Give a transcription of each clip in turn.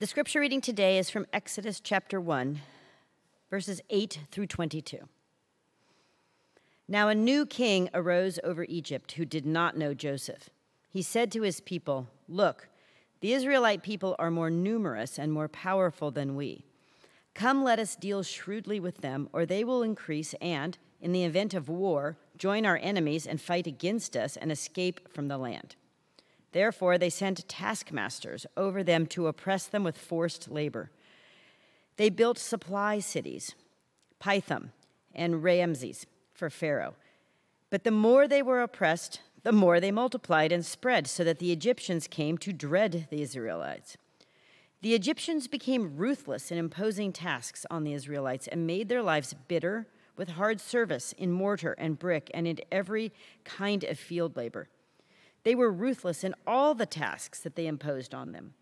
The scripture reading today is from Exodus chapter 1, verses 8 through 22. Now a new king arose over Egypt who did not know Joseph. He said to his people, Look, the Israelite people are more numerous and more powerful than we. Come, let us deal shrewdly with them, or they will increase and, in the event of war, join our enemies and fight against us and escape from the land. Therefore, they sent taskmasters over them to oppress them with forced labor. They built supply cities, Pithom and Ramses, for Pharaoh. But the more they were oppressed, the more they multiplied and spread, so that the Egyptians came to dread the Israelites. The Egyptians became ruthless in imposing tasks on the Israelites and made their lives bitter with hard service in mortar and brick and in every kind of field labor. They were ruthless in all the tasks that they imposed on them.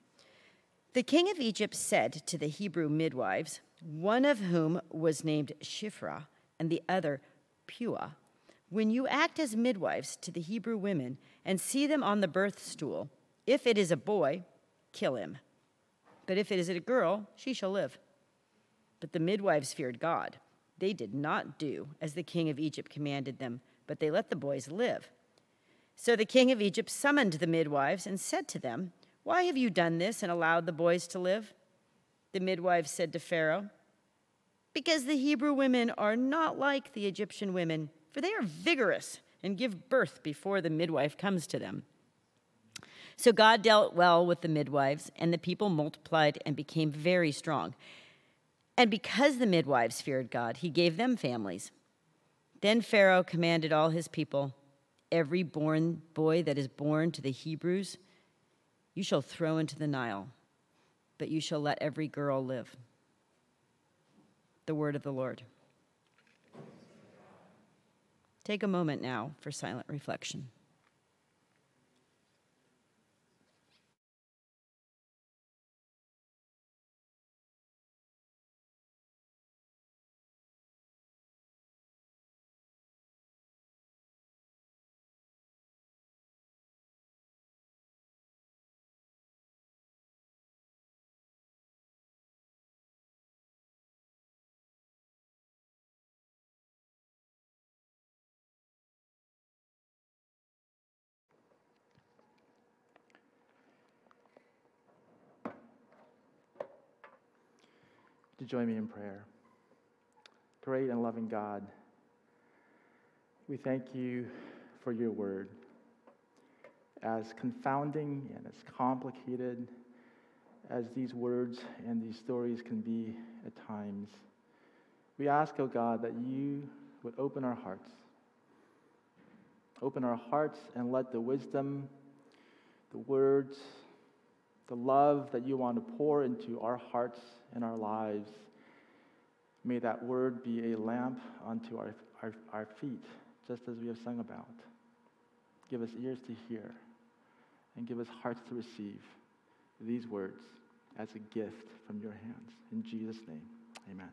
The king of Egypt said to the Hebrew midwives, one of whom was named Shiphrah and the other Puah, When you act as midwives to the Hebrew women and see them on the birth stool, if it is a boy, kill him. But if it is a girl, she shall live. But the midwives feared God. They did not do as the king of Egypt commanded them, but they let the boys live. So the king of Egypt summoned the midwives and said to them, Why have you done this and allowed the boys to live? The midwives said to Pharaoh, Because the Hebrew women are not like the Egyptian women, for they are vigorous and give birth before the midwife comes to them. So God dealt well with the midwives, and the people multiplied and became very strong. And because the midwives feared God, he gave them families. Then Pharaoh commanded all his people every born boy that is born to the Hebrews, you shall throw into the Nile, but you shall let every girl live. The word of the Lord. Take a moment now for silent reflection. Join me in prayer. Great and loving God, we thank you for your word. As confounding and as complicated as these words and these stories can be at times, we ask, oh God, that you would open our hearts. Open our hearts and let the wisdom, the words, the love that you want to pour into our hearts and our lives. May that word be a lamp unto our, our, our feet, just as we have sung about. Give us ears to hear and give us hearts to receive these words as a gift from your hands. In Jesus' name, amen.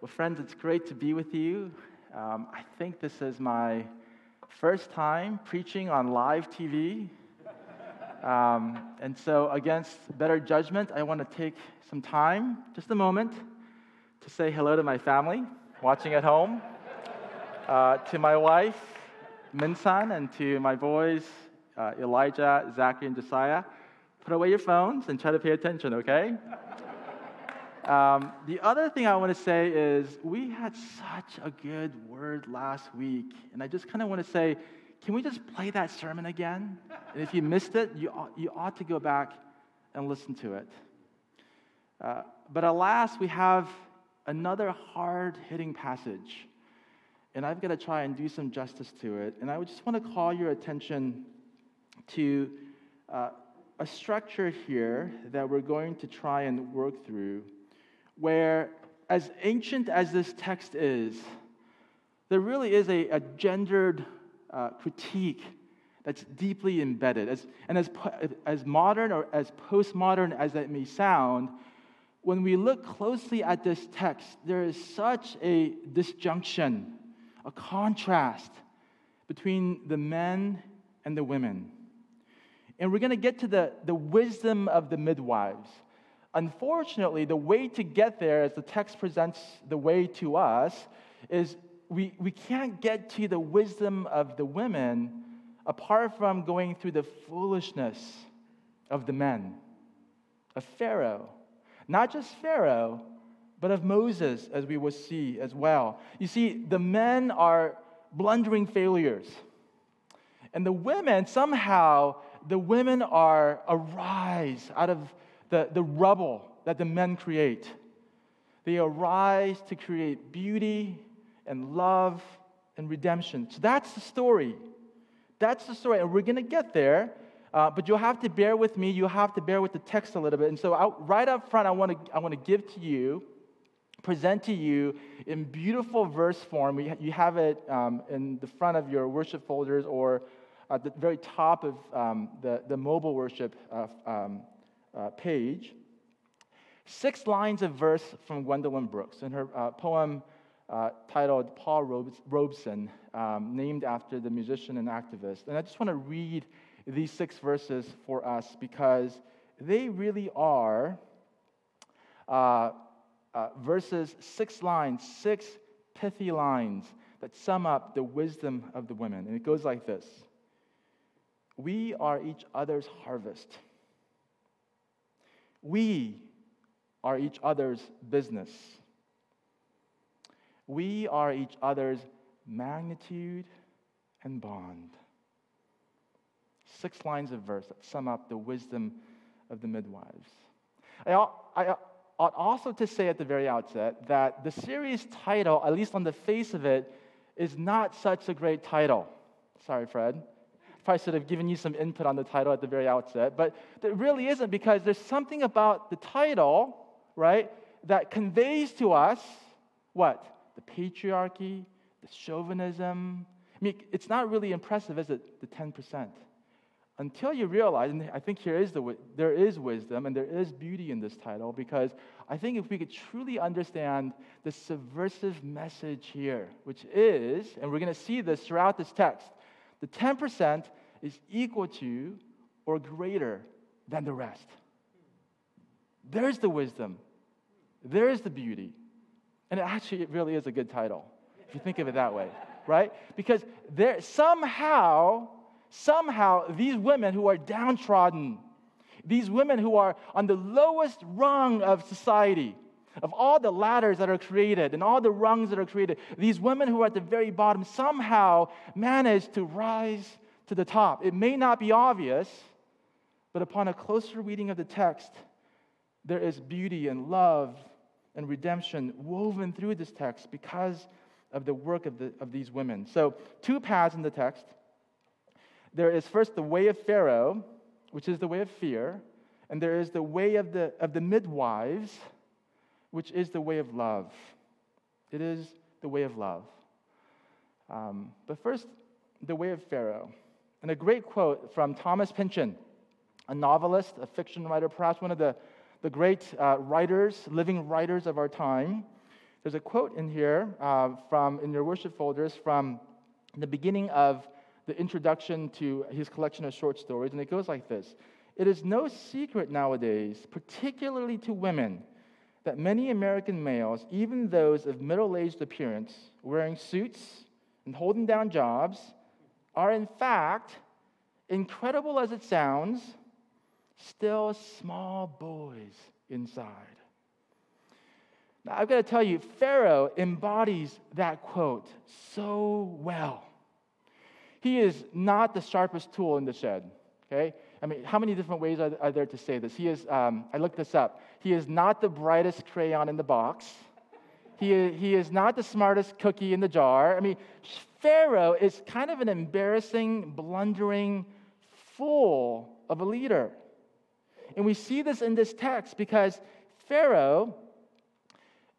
Well, friends, it's great to be with you. Um, I think this is my first time preaching on live TV. Um, and so, against better judgment, I want to take some time, just a moment, to say hello to my family watching at home, uh, to my wife, Minsan, and to my boys, uh, Elijah, Zachary, and Josiah. Put away your phones and try to pay attention, okay? Um, the other thing I want to say is we had such a good word last week, and I just kind of want to say, can we just play that sermon again? And if you missed it, you ought, you ought to go back and listen to it. Uh, but alas, we have another hard hitting passage. And I've got to try and do some justice to it. And I just want to call your attention to uh, a structure here that we're going to try and work through, where, as ancient as this text is, there really is a, a gendered uh, critique that's deeply embedded. As, and as, as modern or as postmodern as that may sound, when we look closely at this text, there is such a disjunction, a contrast between the men and the women. and we're going to get to the, the wisdom of the midwives. Unfortunately, the way to get there, as the text presents the way to us, is we, we can't get to the wisdom of the women apart from going through the foolishness of the men, of Pharaoh. Not just Pharaoh, but of Moses, as we will see as well. You see, the men are blundering failures. And the women, somehow, the women are arise out of the, the rubble that the men create. They arise to create beauty and love and redemption. So that's the story. That's the story. And we're going to get there. Uh, but you'll have to bear with me. You'll have to bear with the text a little bit. And so, out, right up front, I want to I want to give to you, present to you in beautiful verse form. We, you have it um, in the front of your worship folders or at the very top of um, the, the mobile worship uh, um, uh, page. Six lines of verse from Gwendolyn Brooks in her uh, poem uh, titled Paul Robeson, um, named after the musician and activist. And I just want to read these six verses for us because they really are uh, uh, verses, six lines, six pithy lines that sum up the wisdom of the women. And it goes like this We are each other's harvest, we are each other's business. We are each other's magnitude and bond. Six lines of verse that sum up the wisdom of the midwives. I, I ought also to say at the very outset that the series title, at least on the face of it, is not such a great title. Sorry, Fred. Probably should have given you some input on the title at the very outset, but it really isn't because there's something about the title, right, that conveys to us what? The patriarchy, the chauvinism. I mean, it's not really impressive, is it? The 10% until you realize, and I think here is the, there is wisdom and there is beauty in this title, because I think if we could truly understand the subversive message here, which is, and we're going to see this throughout this text, the 10% is equal to or greater than the rest. There's the wisdom, there's the beauty. And it actually, it really is a good title, if you think of it that way, right? Because there somehow, somehow these women who are downtrodden, these women who are on the lowest rung of society, of all the ladders that are created and all the rungs that are created, these women who are at the very bottom somehow manage to rise to the top. It may not be obvious, but upon a closer reading of the text, there is beauty and love and redemption woven through this text because of the work of, the, of these women. So, two paths in the text there is first the way of Pharaoh, which is the way of fear, and there is the way of the, of the midwives, which is the way of love. It is the way of love. Um, but first, the way of Pharaoh. And a great quote from Thomas Pynchon, a novelist, a fiction writer, perhaps one of the, the great uh, writers, living writers of our time. There's a quote in here uh, from, in your worship folders from the beginning of the introduction to his collection of short stories, and it goes like this It is no secret nowadays, particularly to women, that many American males, even those of middle aged appearance, wearing suits and holding down jobs, are in fact, incredible as it sounds, still small boys inside. Now, I've got to tell you, Pharaoh embodies that quote so well. He is not the sharpest tool in the shed, okay? I mean, how many different ways are, there to say this? He is, um, I looked this up. He is not the brightest crayon in the box. He is, he is not the smartest cookie in the jar. I mean, Pharaoh is kind of an embarrassing, blundering fool of a leader. And we see this in this text because Pharaoh,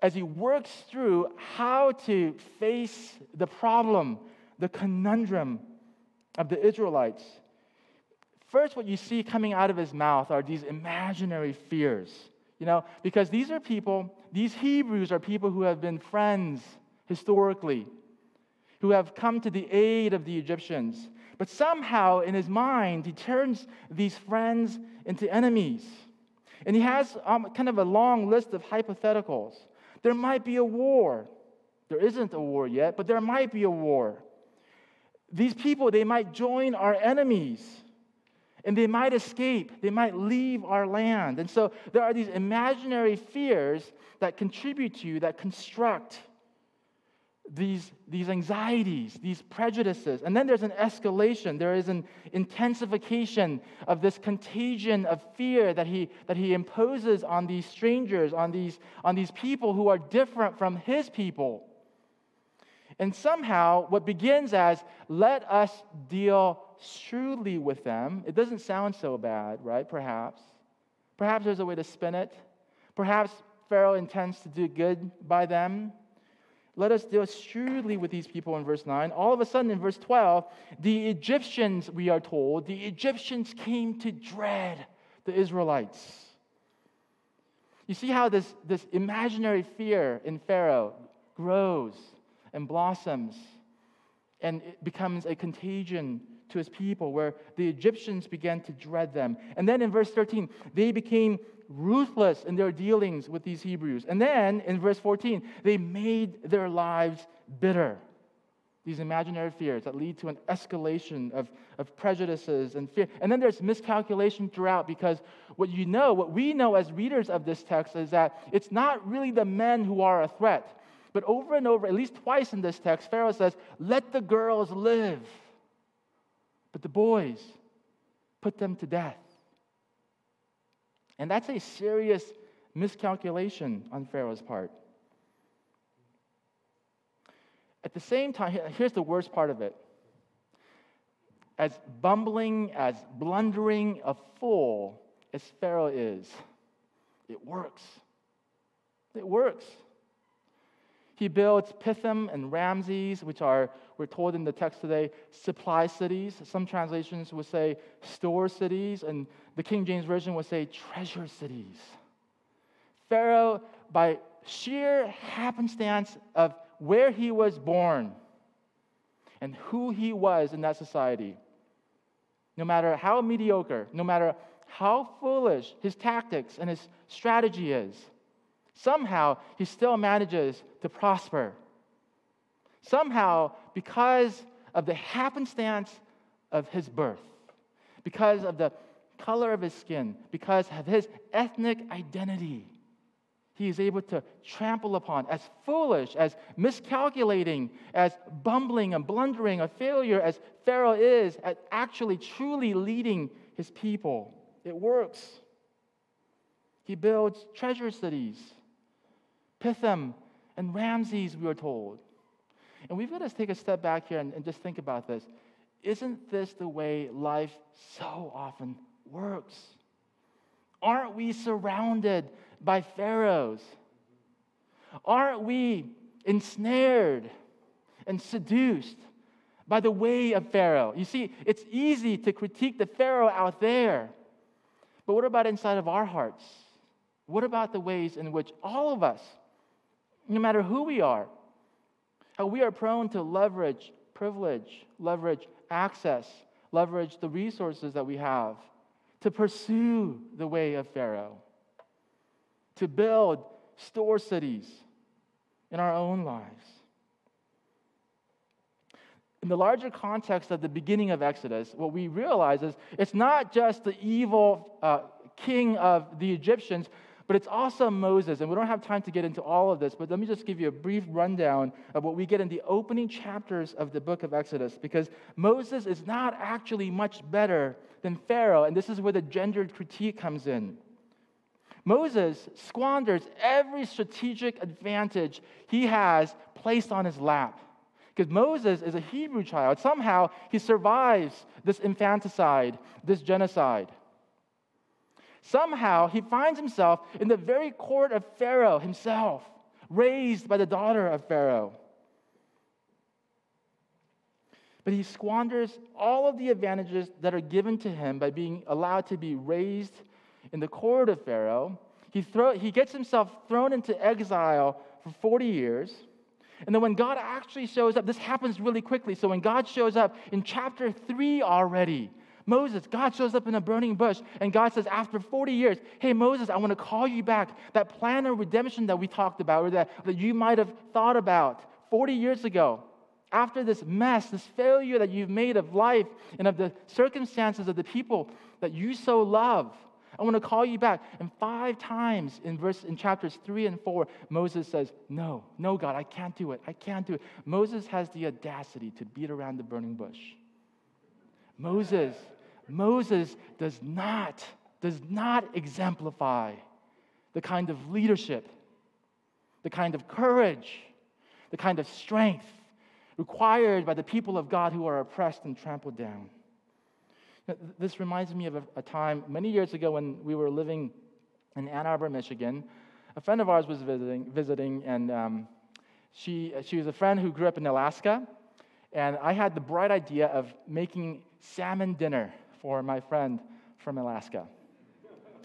as he works through how to face the problem, the conundrum of the Israelites. First, what you see coming out of his mouth are these imaginary fears. You know, because these are people, these Hebrews are people who have been friends historically, who have come to the aid of the Egyptians, But somehow in his mind, he turns these friends into enemies. And he has um, kind of a long list of hypotheticals. There might be a war. There isn't a war yet, but there might be a war. These people, they might join our enemies and they might escape. They might leave our land. And so there are these imaginary fears that contribute to, that construct these, these anxieties, these prejudices. And then there's an escalation, there is an intensification of this contagion of fear that he, that he imposes on these strangers, on these, on these people who are different from his people. And somehow, what begins as, let us deal shrewdly with them, it doesn't sound so bad, right? Perhaps. Perhaps there's a way to spin it. Perhaps Pharaoh intends to do good by them. Let us deal shrewdly with these people in verse 9. All of a sudden, in verse 12, the Egyptians, we are told, the Egyptians came to dread the Israelites. You see how this, this imaginary fear in Pharaoh grows and blossoms and it becomes a contagion to his people where the Egyptians began to dread them. And then in verse 13, they became ruthless in their dealings with these Hebrews. And then in verse 14, they made their lives bitter. These imaginary fears that lead to an escalation of, of prejudices and fear. And then there's miscalculation throughout because what you know, what we know as readers of this text is that it's not really the men who are a threat. But over and over, at least twice in this text, Pharaoh says, Let the girls live. But the boys, put them to death. And that's a serious miscalculation on Pharaoh's part. At the same time, here's the worst part of it. As bumbling, as blundering a fool as Pharaoh is, it works. It works. He builds Pithom and Ramses, which are, we're told in the text today, supply cities. Some translations would say store cities, and the King James Version would say treasure cities. Pharaoh, by sheer happenstance of where he was born and who he was in that society, no matter how mediocre, no matter how foolish his tactics and his strategy is, somehow he still manages to prosper. Somehow, because of the happenstance of his birth, because of the color of his skin, because of his ethnic identity, he is able to trample upon, as foolish, as miscalculating, as bumbling and blundering, a failure as Pharaoh is at actually truly leading his people. It works. He builds treasure cities Pithom and Ramses, we are told. And we've got to take a step back here and, and just think about this. Isn't this the way life so often works? Aren't we surrounded by pharaohs? Aren't we ensnared and seduced by the way of Pharaoh? You see, it's easy to critique the Pharaoh out there, but what about inside of our hearts? What about the ways in which all of us no matter who we are, how we are prone to leverage privilege, leverage access, leverage the resources that we have to pursue the way of Pharaoh, to build store cities in our own lives. In the larger context of the beginning of Exodus, what we realize is it's not just the evil uh, king of the Egyptians, but it's also Moses, and we don't have time to get into all of this, but let me just give you a brief rundown of what we get in the opening chapters of the book of Exodus, because Moses is not actually much better than Pharaoh, and this is where the gendered critique comes in. Moses squanders every strategic advantage he has placed on his lap. Because Moses is a Hebrew child. Somehow he survives this infanticide, this genocide. Somehow he finds himself in the very court of Pharaoh himself, raised by the daughter of Pharaoh. But he squanders all of the advantages that are given to him by being allowed to be raised in the court of Pharaoh. He, throw, he gets himself thrown into exile for 40 years. And then when God actually shows up, this happens really quickly. So when God shows up in chapter 3 already, Moses, God shows up in a burning bush, and God says, after 40 years, hey, Moses, I want to call you back. That plan of redemption that we talked about, or that, that you might have thought about 40 years ago, after this mess, this failure that you've made of life and of the circumstances of the people that you so love, I want to call you back. And five times in verse in chapters three and four, Moses says, No, no, God, I can't do it. I can't do it. Moses has the audacity to beat around the burning bush. Moses, Moses does not, does not exemplify the kind of leadership, the kind of courage, the kind of strength required by the people of God who are oppressed and trampled down. This reminds me of a, a, time many years ago when we were living in Ann Arbor, Michigan. A friend of ours was visiting, visiting and um, she, she was a friend who grew up in Alaska. And I had the bright idea of making salmon dinner for my friend from Alaska.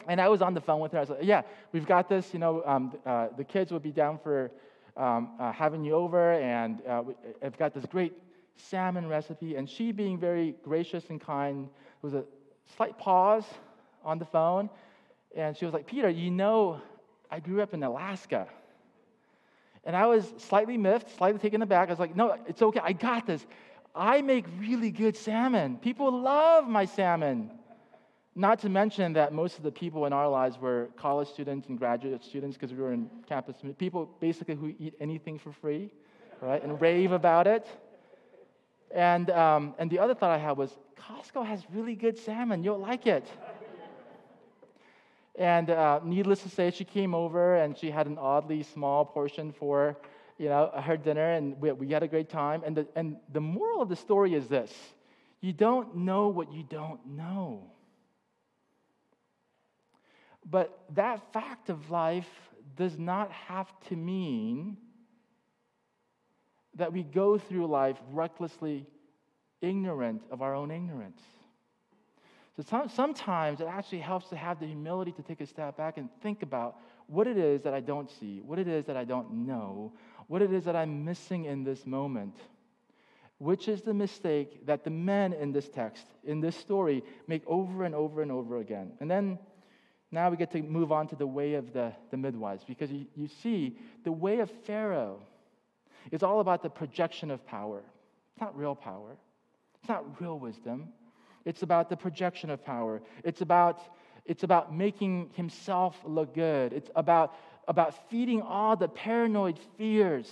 And I was on the phone with her. I was like, Yeah, we've got this. You know, um, uh, the kids will be down for um, uh, having you over, and uh, I've got this great salmon recipe. And she, being very gracious and kind, there was a slight pause on the phone, and she was like, Peter, you know, I grew up in Alaska. And I was slightly miffed, slightly taken aback. I was like, no, it's okay, I got this. I make really good salmon. People love my salmon. Not to mention that most of the people in our lives were college students and graduate students because we were in campus. People basically who eat anything for free, right, and rave about it. And, um, and the other thought I had was Costco has really good salmon. You'll like it. and uh, needless to say, she came over and she had an oddly small portion for you know, her dinner, and we, we had a great time. And the, and the moral of the story is this you don't know what you don't know. But that fact of life does not have to mean that we go through life recklessly ignorant of our own ignorance. So sometimes it actually helps to have the humility to take a step back and think about what it is that I don't see, what it is that I don't know, what it is that I'm missing in this moment. Which is the mistake that the men in this text, in this story, make over and over and over again. And then now we get to move on to the way of the, the midwives, because you, you see, the way of Pharaoh is all about the projection of power. It's not real power, it's not real wisdom. It's about the projection of power. It's about, it's about making himself look good. It's about, about feeding all the paranoid fears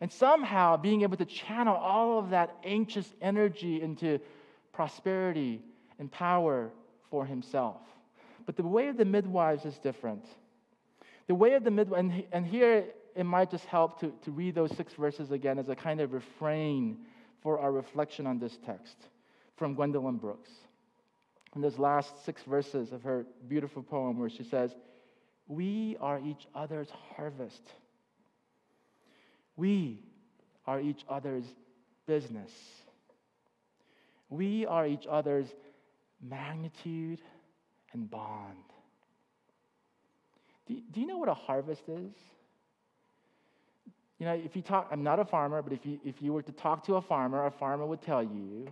and somehow being able to channel all of that anxious energy into prosperity and power for himself. But the way of the midwives is different. The way of the midwives, and, and here it might just help to, to read those six verses again as a kind of refrain for our reflection on this text from Gwendolyn Brooks. In those last six verses of her beautiful poem, where she says, We are each other's harvest. We are each other's business. We are each other's magnitude and bond. Do, do you know what a harvest is? You know, if you talk, I'm not a farmer, but if you, if you were to talk to a farmer, a farmer would tell you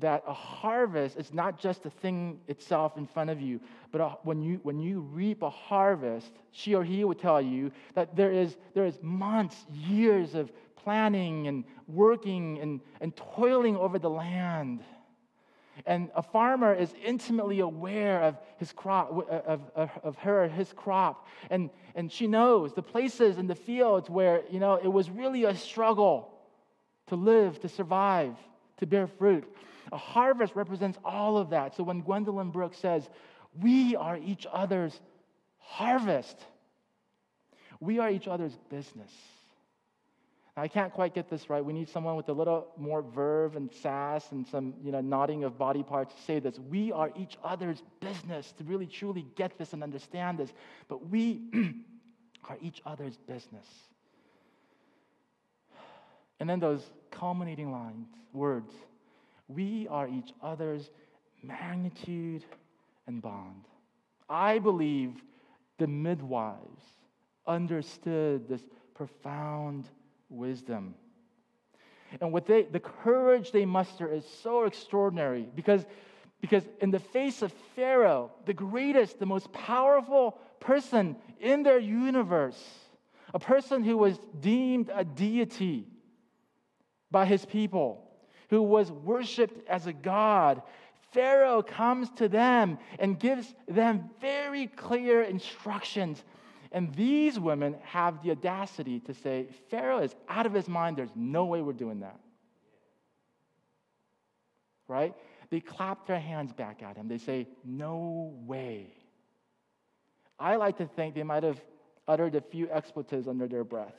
that a harvest is not just the thing itself in front of you, but a, when, you, when you reap a harvest, she or he would tell you that there is, there is months, years of planning and working and, and toiling over the land. And a farmer is intimately aware of his crop, uh, of, of, of her, his crop. And, and she knows the places in the fields where, you know, it was really a struggle to live, to survive, to bear fruit. A harvest represents all of that. So when Gwendolyn Brooks says, we are each other's harvest, we are each other's business. I can't quite get this right. We need someone with a little more verve and sass and some you know, nodding of body parts to say this. We are each other's business to really truly get this and understand this. But we are each other's business. And then those culminating lines, words. We are each other's magnitude and bond. I believe the midwives understood this profound wisdom. And what they, the courage they muster is so extraordinary because, because in the face of Pharaoh, the greatest, the most powerful person in their universe, a person who was deemed a deity by his people, who was worshiped as a god, Pharaoh comes to them and gives them very clear instructions. And these women have the audacity to say, Pharaoh is out of his mind. There's no way we're doing that. Right? They clap their hands back at him. They say, No way. I like to think they might have uttered a few expletives under their breath.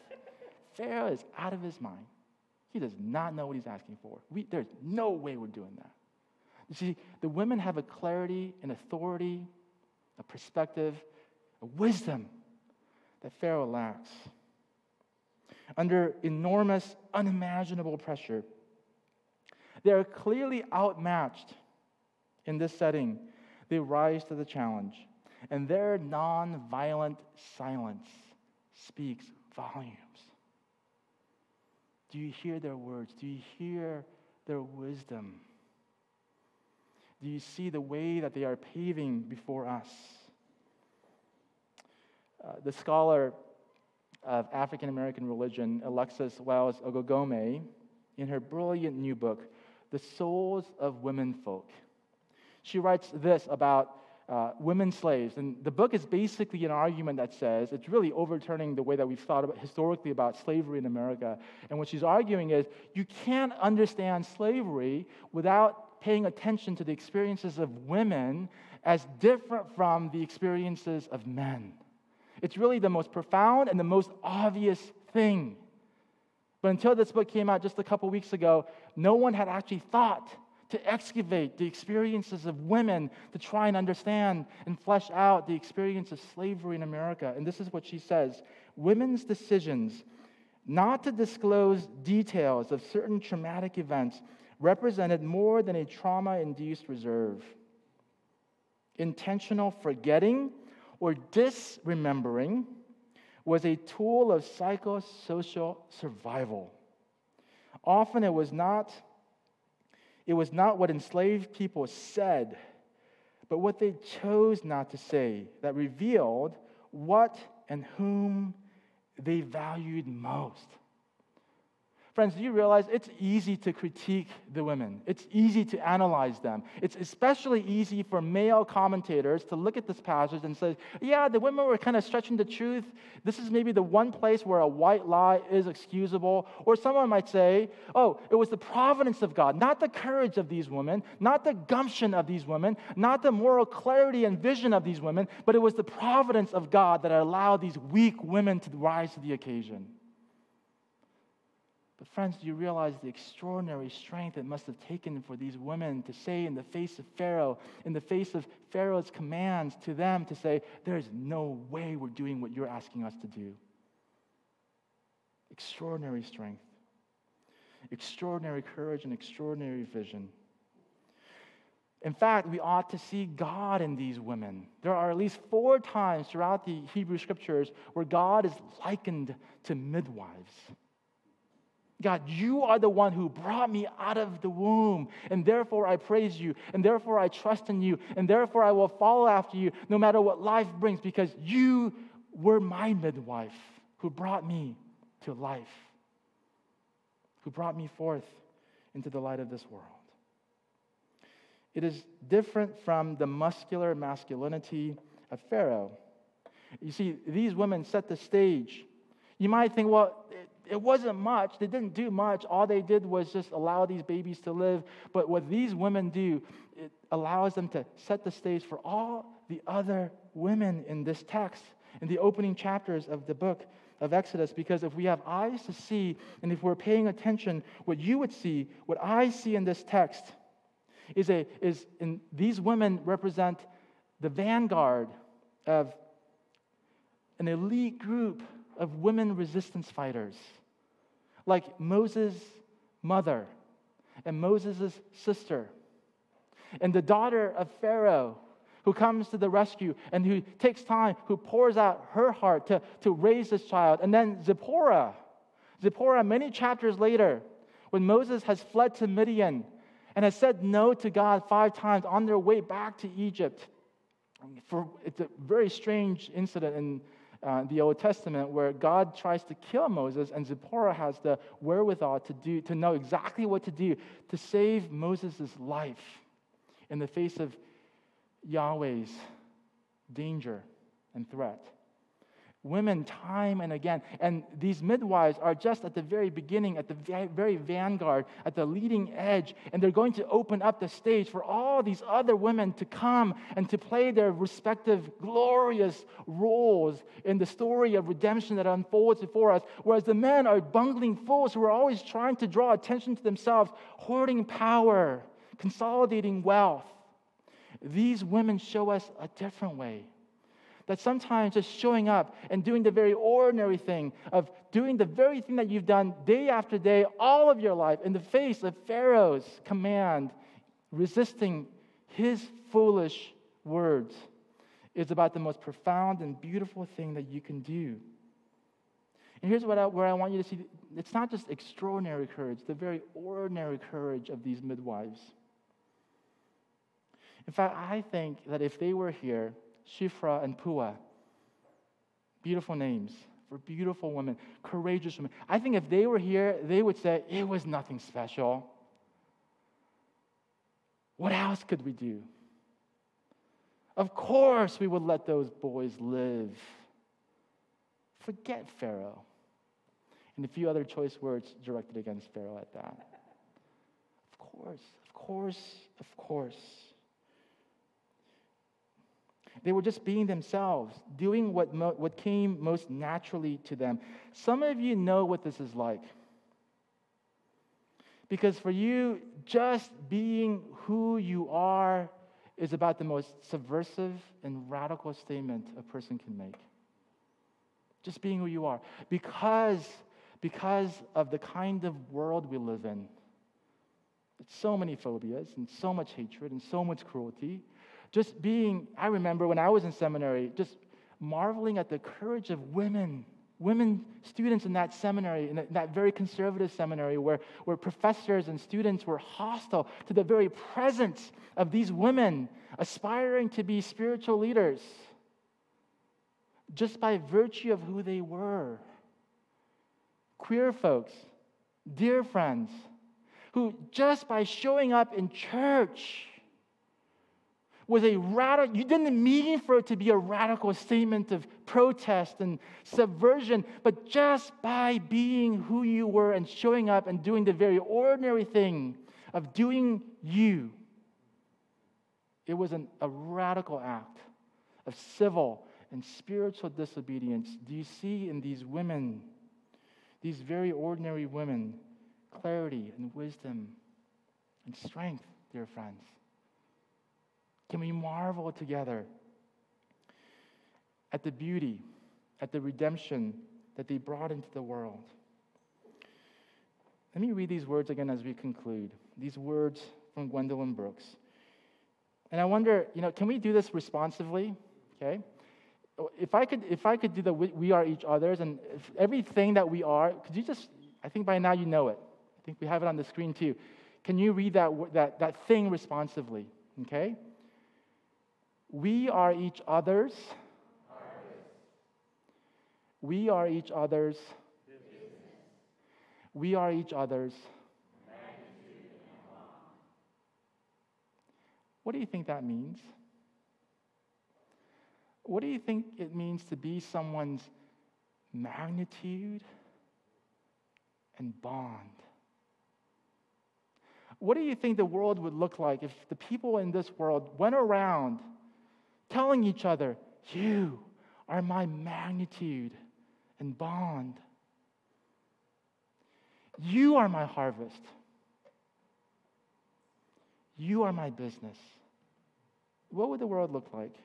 Pharaoh is out of his mind. He does not know what he's asking for. We, there's no way we're doing that. You see, the women have a clarity, an authority, a perspective, a wisdom that Pharaoh lacks. Under enormous, unimaginable pressure, they are clearly outmatched in this setting. They rise to the challenge, and their nonviolent silence speaks volumes. Do you hear their words? Do you hear their wisdom? Do you see the way that they are paving before us? Uh, the scholar of African American religion, Alexis Wells Oghoghomeh, in her brilliant new book, The Souls of Women Folk, she writes this about uh, women slaves. And the book is basically an argument that says it's really overturning the way that we've thought about, historically about slavery in America. And what she's arguing is you can't understand slavery without paying attention to the experiences of women as different from the experiences of men. It's really the most profound and the most obvious thing. But until this book came out just a couple weeks ago, no one had actually thought to excavate the experiences of women to try and understand and flesh out the experience of slavery in America. And this is what she says Women's decisions not to disclose details of certain traumatic events represented more than a trauma induced reserve. Intentional forgetting or disremembering was a tool of psychosocial survival. Often it was not it was not what enslaved people said, but what they chose not to say that revealed what and whom they valued most. Friends, do you realize it's easy to critique the women? It's easy to analyze them. It's especially easy for male commentators to look at this passage and say, yeah, the women were kind of stretching the truth. This is maybe the one place where a white lie is excusable. Or someone might say, oh, it was the providence of God, not the courage of these women, not the gumption of these women, not the moral clarity and vision of these women, but it was the providence of God that allowed these weak women to rise to the occasion. But, friends, do you realize the extraordinary strength it must have taken for these women to say, in the face of Pharaoh, in the face of Pharaoh's commands to them, to say, There's no way we're doing what you're asking us to do? Extraordinary strength, extraordinary courage, and extraordinary vision. In fact, we ought to see God in these women. There are at least four times throughout the Hebrew scriptures where God is likened to midwives. God, you are the one who brought me out of the womb, and therefore I praise you, and therefore I trust in you, and therefore I will follow after you no matter what life brings, because you were my midwife who brought me to life, who brought me forth into the light of this world. It is different from the muscular masculinity of Pharaoh. You see, these women set the stage. You might think, well, it wasn't much. They didn't do much. All they did was just allow these babies to live. But what these women do, it allows them to set the stage for all the other women in this text, in the opening chapters of the book of Exodus. Because if we have eyes to see, and if we're paying attention, what you would see, what I see in this text, is, a, is in, these women represent the vanguard of an elite group of women resistance fighters, like Moses' mother and Moses' sister, and the daughter of Pharaoh, who comes to the rescue and who takes time, who pours out her heart to, to raise this child. And then Zipporah. Zipporah, many chapters later, when Moses has fled to Midian and has said no to God five times on their way back to Egypt. For, it's a very strange incident in uh, the Old Testament where God tries to kill Moses, and Zipporah has the wherewithal to, do, to know exactly what to do to save Moses' life in the face of Yahweh's danger and threat. Women, time and again. And these midwives are just at the very beginning, at the very vanguard, at the leading edge. And they're going to open up the stage for all these other women to come and to play their respective glorious roles in the story of redemption that unfolds before us. Whereas the men are bungling fools who are always trying to draw attention to themselves, hoarding power, consolidating wealth. These women show us a different way. That sometimes just showing up and doing the very ordinary thing of doing the very thing that you've done day after day, all of your life, in the face of Pharaoh's command, resisting his foolish words, is about the most profound and beautiful thing that you can do. And here's what I, where I want you to see it's not just extraordinary courage, the very ordinary courage of these midwives. In fact, I think that if they were here, Shiphrah and Puah, beautiful names for beautiful women, courageous women. I think if they were here, they would say, it was nothing special. What else could we do? Of course, we would let those boys live. Forget Pharaoh. And a few other choice words directed against Pharaoh at that. Of course, of course, of course. They were just being themselves, doing what, mo- what came most naturally to them. Some of you know what this is like. Because for you, just being who you are is about the most subversive and radical statement a person can make. Just being who you are. Because, because of the kind of world we live in. So many phobias and so much hatred and so much cruelty just being, I remember when I was in seminary, just marveling at the courage of women, women students in that seminary, in that very conservative seminary, where, where professors and students were hostile to the very presence of these women aspiring to be spiritual leaders just by virtue of who they were. Queer folks, dear friends, who just by showing up in church, was a radical, you didn't mean for it to be a radical statement of protest and subversion, but just by being who you were and showing up and doing the very ordinary thing of doing you, it was an, a radical act of civil and spiritual disobedience. Do you see in these women, these very ordinary women, clarity and wisdom and strength, dear friends? Can we marvel together at the beauty, at the redemption that they brought into the world? Let me read these words again as we conclude. These words from Gwendolyn Brooks. And I wonder, you know, can we do this responsively? Okay? If I could, if I could do the we are each other's and everything that we are, could you just, I think by now you know it. I think we have it on the screen too. Can you read that, that, that thing responsively? Okay? We are each other's. We are each other's. We are each other's. What do you think that means? What do you think it means to be someone's magnitude and bond? What do you think the world would look like if the people in this world went around telling each other, You are my magnitude and bond. You are my harvest. You are my business. What would the world look like?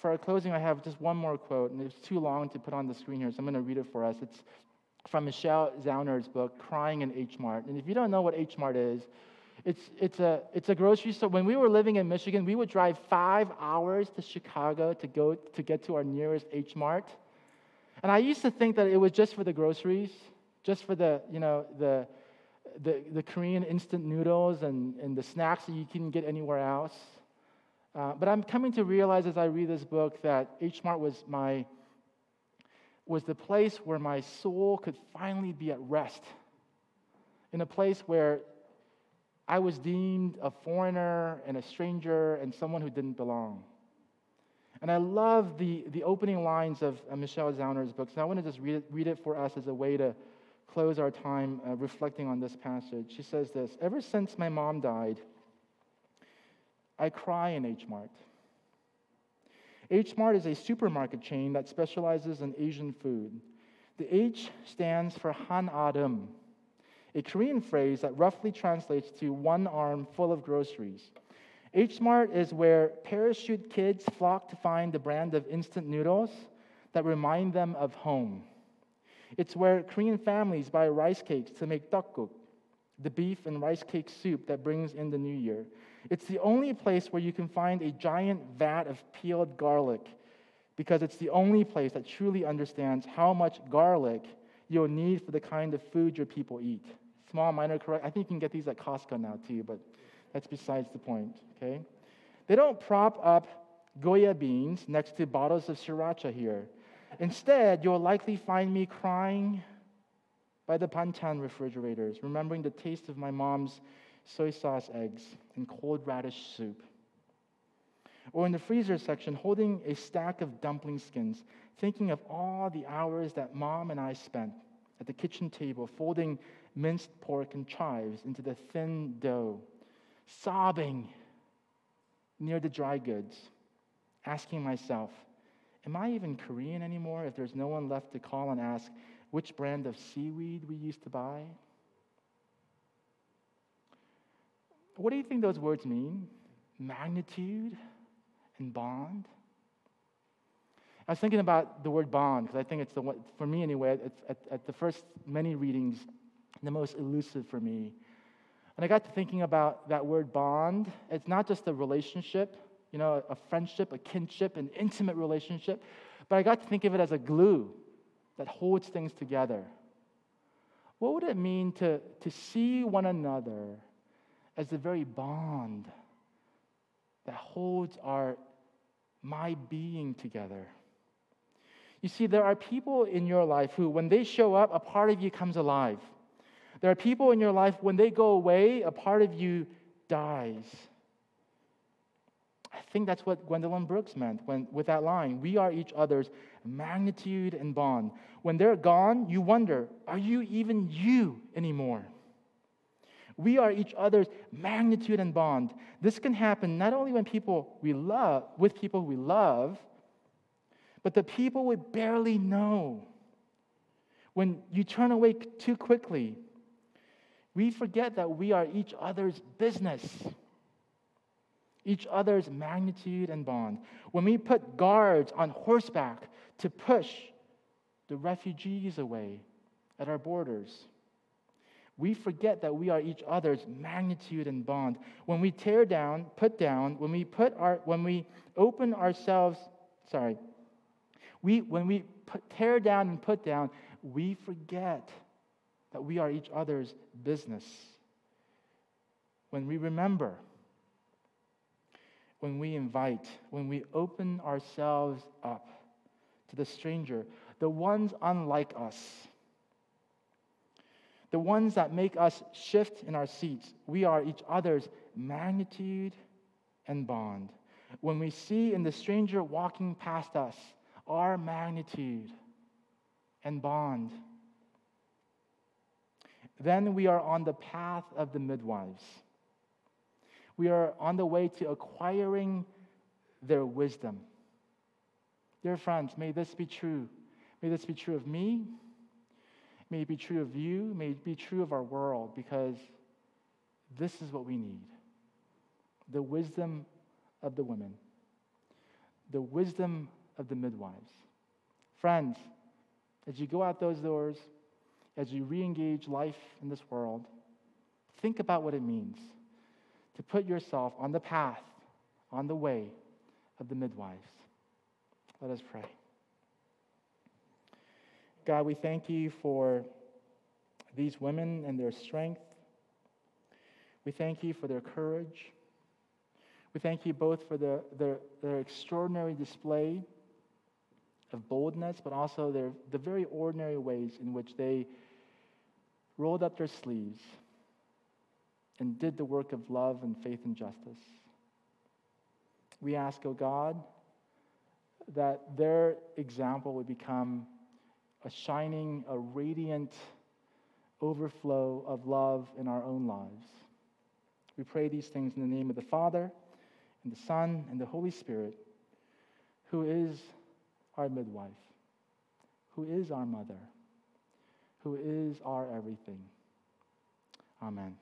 For our closing, I have just one more quote, and it's too long to put on the screen here, so I'm going to read it for us. It's from Michelle Zauner's book, Crying in H Mart. And if you don't know what H Mart is, It's, it's, a, it's a grocery store. When we were living in Michigan, we would drive five hours to Chicago to go to get to our nearest H Mart. And I used to think that it was just for the groceries, just for the, you know, the, the, the Korean instant noodles and, and the snacks that you couldn't get anywhere else. Uh, but I'm coming to realize as I read this book that H Mart was my was the place where my soul could finally be at rest. In a place where I was deemed a foreigner and a stranger and someone who didn't belong. And I love the, the opening lines of uh, Michelle Zauner's book. So I want to just read it, read it for us as a way to close our time uh, reflecting on this passage. She says this Ever since my mom died, I cry in H Mart. H Mart is a supermarket chain that specializes in Asian food. The H stands for Han Adam, a Korean phrase that roughly translates to one arm full of groceries. H Mart is where parachute kids flock to find the brand of instant noodles that remind them of home. It's where Korean families buy rice cakes to make tteokguk, the beef and rice cake soup that brings in the new year. It's the only place where you can find a giant vat of peeled garlic because it's the only place that truly understands how much garlic you'll need for the kind of food your people eat. Small, minor, correct. I think you can get these at Costco now too, but that's besides the point, okay? They don't prop up Goya beans next to bottles of sriracha here. Instead, you'll likely find me crying by the banchan refrigerators, remembering the taste of my mom's soy sauce eggs, and cold radish soup. Or in the freezer section, holding a stack of dumpling skins, thinking of all the hours that mom and I spent at the kitchen table folding minced pork and chives into the thin dough, sobbing near the dry goods, asking myself, Am I even Korean anymore if there's no one left to call and ask which brand of seaweed we used to buy? What do you think those words mean? Magnitude and bond? I was thinking about the word bond because I think it's the one, for me anyway, it's at, at the first many readings, the most elusive for me. And I got to thinking about that word bond. It's not just a relationship, you know, a friendship, a kinship, an intimate relationship, but I got to think of it as a glue that holds things together. What would it mean to, to see one another as the very bond that holds our my being together. You see, there are people in your life who, when they show up, a part of you comes alive. There are people in your life, when they go away, a part of you dies. I think that's what Gwendolyn Brooks meant when, with that line We are each other's magnitude and bond. When they're gone, you wonder, are you even you anymore? We are each other's magnitude and bond. This can happen not only when people we love, with people we love, but the people we barely know. When you turn away too quickly, we forget that we are each other's business, each other's magnitude and bond. When we put guards on horseback to push the refugees away at our borders, we forget that we are each other's magnitude and bond. When we tear down, put down, when we put our, when we open ourselves, sorry, we, when we put, tear down and put down, we forget that we are each other's business. When we remember, when we invite, when we open ourselves up to the stranger, the ones unlike us, the ones that make us shift in our seats. We are each other's magnitude and bond. When we see in the stranger walking past us our magnitude and bond, then we are on the path of the midwives. We are on the way to acquiring their wisdom. Dear friends, may this be true. May this be true of me May it be true of you. May it be true of our world because this is what we need the wisdom of the women, the wisdom of the midwives. Friends, as you go out those doors, as you re engage life in this world, think about what it means to put yourself on the path, on the way of the midwives. Let us pray. God, we thank you for these women and their strength. We thank you for their courage. We thank you both for the, their, their extraordinary display of boldness, but also their, the very ordinary ways in which they rolled up their sleeves and did the work of love and faith and justice. We ask, O oh God, that their example would become a shining, a radiant overflow of love in our own lives. We pray these things in the name of the Father, and the Son, and the Holy Spirit, who is our midwife, who is our mother, who is our everything. Amen.